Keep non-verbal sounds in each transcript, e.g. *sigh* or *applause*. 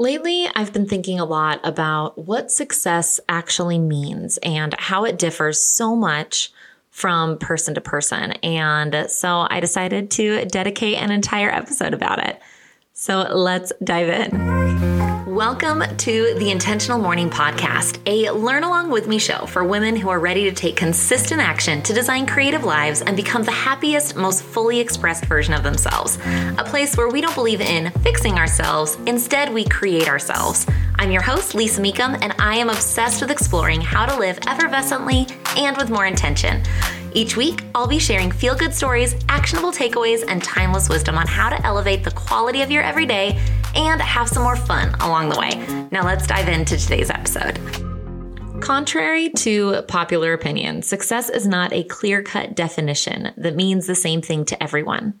Lately, I've been thinking a lot about what success actually means and how it differs so much from person to person. And so I decided to dedicate an entire episode about it. So let's dive in. Welcome to the Intentional Morning Podcast, a learn along with me show for women who are ready to take consistent action to design creative lives and become the happiest, most fully expressed version of themselves. A place where we don't believe in fixing ourselves, instead, we create ourselves. I'm your host, Lisa Mecham, and I am obsessed with exploring how to live effervescently and with more intention. Each week, I'll be sharing feel good stories, actionable takeaways, and timeless wisdom on how to elevate the quality of your everyday and have some more fun along the way. Now, let's dive into today's episode. Contrary to popular opinion, success is not a clear cut definition that means the same thing to everyone.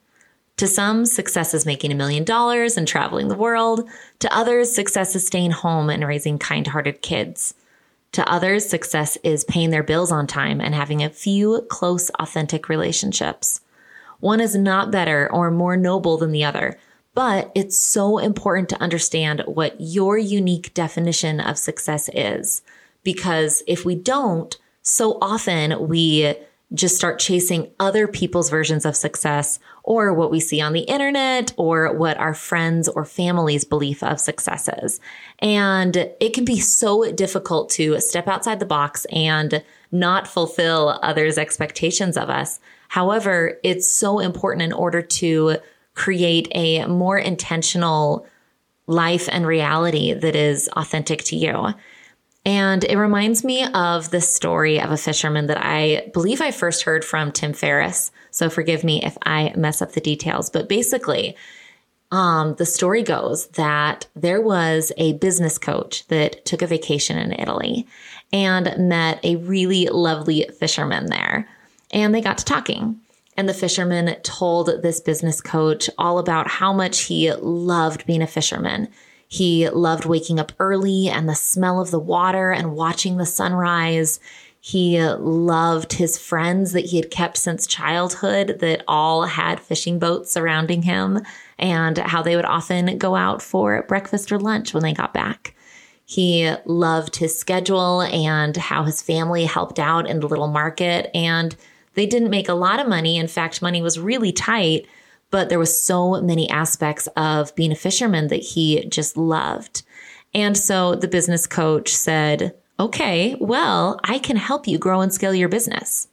To some, success is making a million dollars and traveling the world. To others, success is staying home and raising kind hearted kids. To others, success is paying their bills on time and having a few close, authentic relationships. One is not better or more noble than the other, but it's so important to understand what your unique definition of success is. Because if we don't, so often we just start chasing other people's versions of success or what we see on the internet or what our friends or family's belief of success is. And it can be so difficult to step outside the box and not fulfill others' expectations of us. However, it's so important in order to create a more intentional life and reality that is authentic to you. And it reminds me of the story of a fisherman that I believe I first heard from Tim Ferriss. So forgive me if I mess up the details. But basically, um, the story goes that there was a business coach that took a vacation in Italy and met a really lovely fisherman there. And they got to talking. And the fisherman told this business coach all about how much he loved being a fisherman he loved waking up early and the smell of the water and watching the sunrise. He loved his friends that he had kept since childhood that all had fishing boats surrounding him and how they would often go out for breakfast or lunch when they got back. He loved his schedule and how his family helped out in the little market. And they didn't make a lot of money. In fact, money was really tight but there was so many aspects of being a fisherman that he just loved. And so the business coach said, okay, well, I can help you grow and scale your business,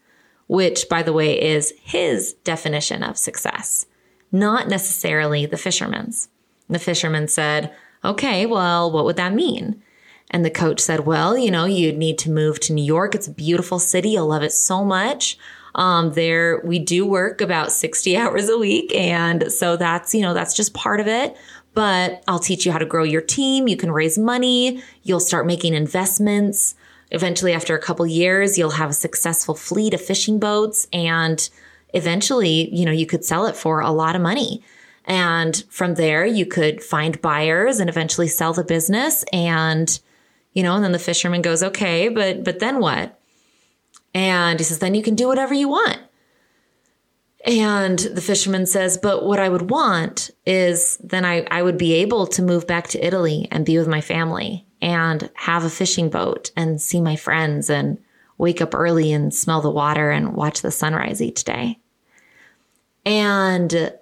which by the way is his definition of success, not necessarily the fisherman's. The fisherman said, okay, well, what would that mean? And the coach said, well, you know, you'd need to move to New York. It's a beautiful city. You'll love it so much. Um, there, we do work about 60 *laughs* hours a week. And so that's, you know, that's just part of it. But I'll teach you how to grow your team. You can raise money. You'll start making investments. Eventually, after a couple years, you'll have a successful fleet of fishing boats. And eventually, you know, you could sell it for a lot of money. And from there, you could find buyers and eventually sell the business. And, you know, and then the fisherman goes, okay, but, but then what? And he says, then you can do whatever you want. And the fisherman says, but what I would want is then I, I would be able to move back to Italy and be with my family and have a fishing boat and see my friends and wake up early and smell the water and watch the sunrise each day. And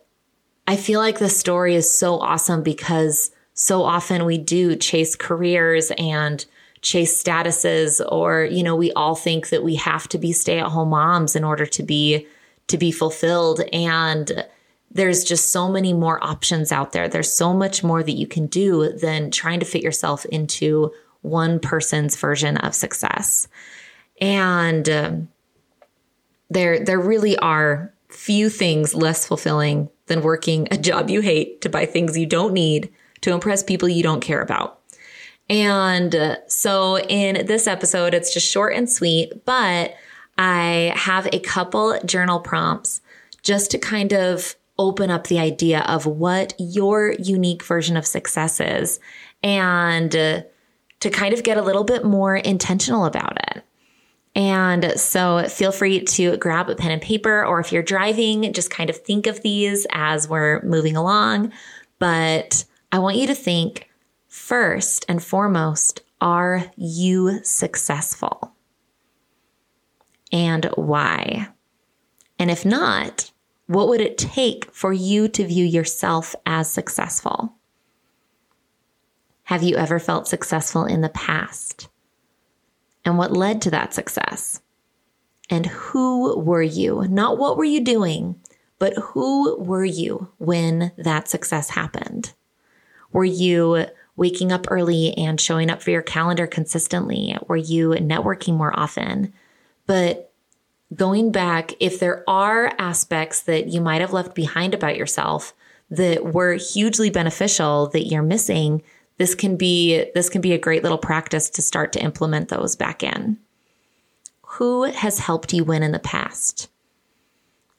I feel like the story is so awesome because so often we do chase careers and chase statuses or, you know, we all think that we have to be stay at home moms in order to be, to be fulfilled. And there's just so many more options out there. There's so much more that you can do than trying to fit yourself into one person's version of success. And um, there, there really are few things less fulfilling than working a job you hate to buy things you don't need to impress people you don't care about. And uh, so in this episode, it's just short and sweet, but I have a couple journal prompts just to kind of open up the idea of what your unique version of success is and uh, to kind of get a little bit more intentional about it. And so feel free to grab a pen and paper, or if you're driving, just kind of think of these as we're moving along. But I want you to think first and foremost, are you successful? And why? And if not, what would it take for you to view yourself as successful? Have you ever felt successful in the past? And what led to that success? And who were you? Not what were you doing, but who were you when that success happened? Were you waking up early and showing up for your calendar consistently? Were you networking more often? But going back, if there are aspects that you might have left behind about yourself that were hugely beneficial that you're missing, this can be this can be a great little practice to start to implement those back in. Who has helped you win in the past?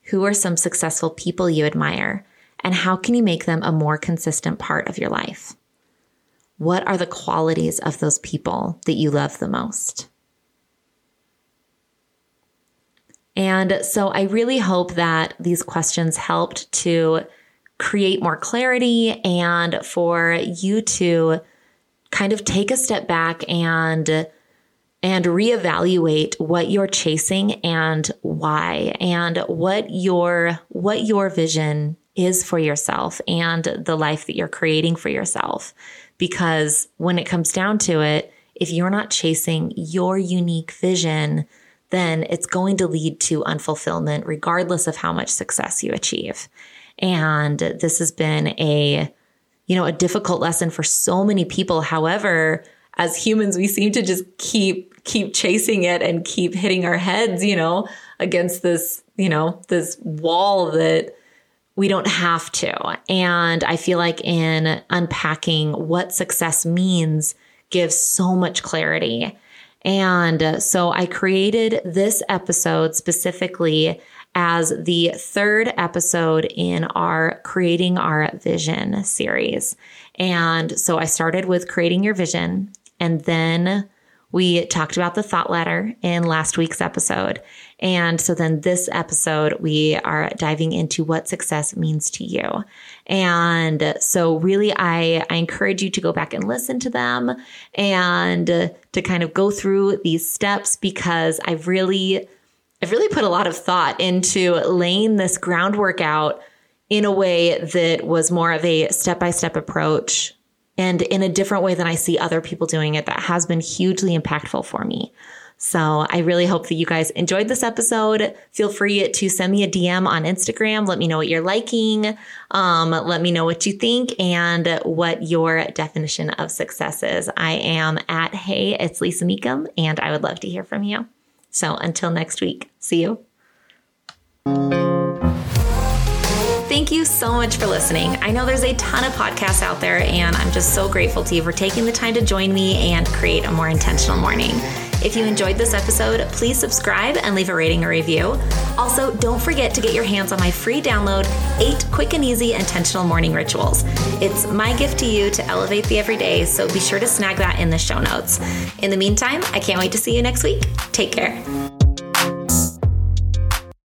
Who are some successful people you admire? And how can you make them a more consistent part of your life? What are the qualities of those people that you love the most? And so I really hope that these questions helped to create more clarity and for you to kind of take a step back and and reevaluate what you're chasing and why and what your what your vision is for yourself and the life that you're creating for yourself because when it comes down to it if you're not chasing your unique vision then it's going to lead to unfulfillment regardless of how much success you achieve and this has been a, you know, a difficult lesson for so many people. However, as humans, we seem to just keep, keep chasing it and keep hitting our heads, you know, against this, you know, this wall that we don't have to. And I feel like in unpacking what success means gives so much clarity. And uh, so I created this episode specifically as the third episode in our Creating Our Vision series. And so I started with creating your vision, and then we talked about the thought letter in last week's episode. And so then this episode, we are diving into what success means to you. And so really, I, I encourage you to go back and listen to them and to kind of go through these steps because I've really I've really put a lot of thought into laying this groundwork out in a way that was more of a step by step approach and in a different way than I see other people doing it that has been hugely impactful for me. So I really hope that you guys enjoyed this episode. Feel free to send me a DM on Instagram. Let me know what you're liking. Um, let me know what you think and what your definition of success is. I am at Hey, it's Lisa Mecham, and I would love to hear from you. So until next week, see you. Much for listening. I know there's a ton of podcasts out there, and I'm just so grateful to you for taking the time to join me and create a more intentional morning. If you enjoyed this episode, please subscribe and leave a rating or review. Also, don't forget to get your hands on my free download, Eight Quick and Easy Intentional Morning Rituals. It's my gift to you to elevate the everyday, so be sure to snag that in the show notes. In the meantime, I can't wait to see you next week. Take care.